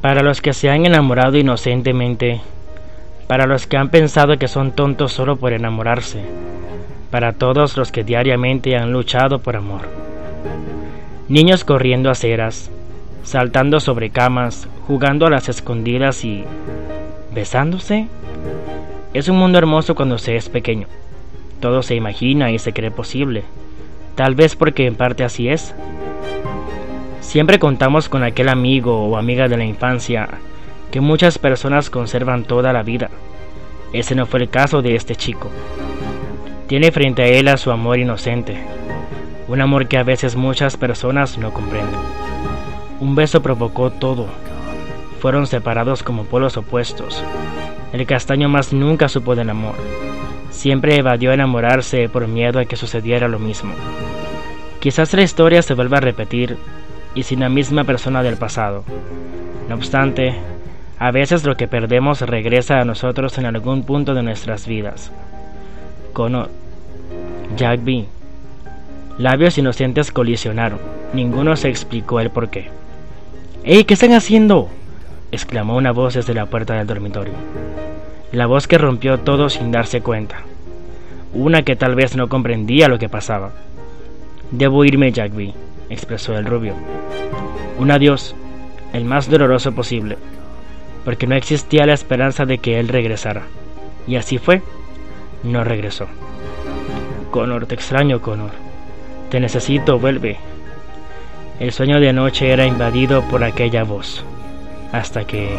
Para los que se han enamorado inocentemente, para los que han pensado que son tontos solo por enamorarse, para todos los que diariamente han luchado por amor. Niños corriendo aceras, saltando sobre camas, jugando a las escondidas y besándose. Es un mundo hermoso cuando se es pequeño. Todo se imagina y se cree posible. Tal vez porque en parte así es. Siempre contamos con aquel amigo o amiga de la infancia que muchas personas conservan toda la vida. Ese no fue el caso de este chico. Tiene frente a él a su amor inocente, un amor que a veces muchas personas no comprenden. Un beso provocó todo. Fueron separados como polos opuestos. El castaño más nunca supo del amor. Siempre evadió enamorarse por miedo a que sucediera lo mismo. Quizás la historia se vuelva a repetir y sin la misma persona del pasado. No obstante, a veces lo que perdemos regresa a nosotros en algún punto de nuestras vidas. Connor, Jack B. Labios inocentes colisionaron. Ninguno se explicó el porqué. ¡Ey! ¿Qué están haciendo? exclamó una voz desde la puerta del dormitorio. La voz que rompió todo sin darse cuenta. Una que tal vez no comprendía lo que pasaba. Debo irme, Jackby, expresó el rubio. Un adiós, el más doloroso posible, porque no existía la esperanza de que él regresara. Y así fue. No regresó. Connor, te extraño, Connor. Te necesito, vuelve. El sueño de anoche era invadido por aquella voz, hasta que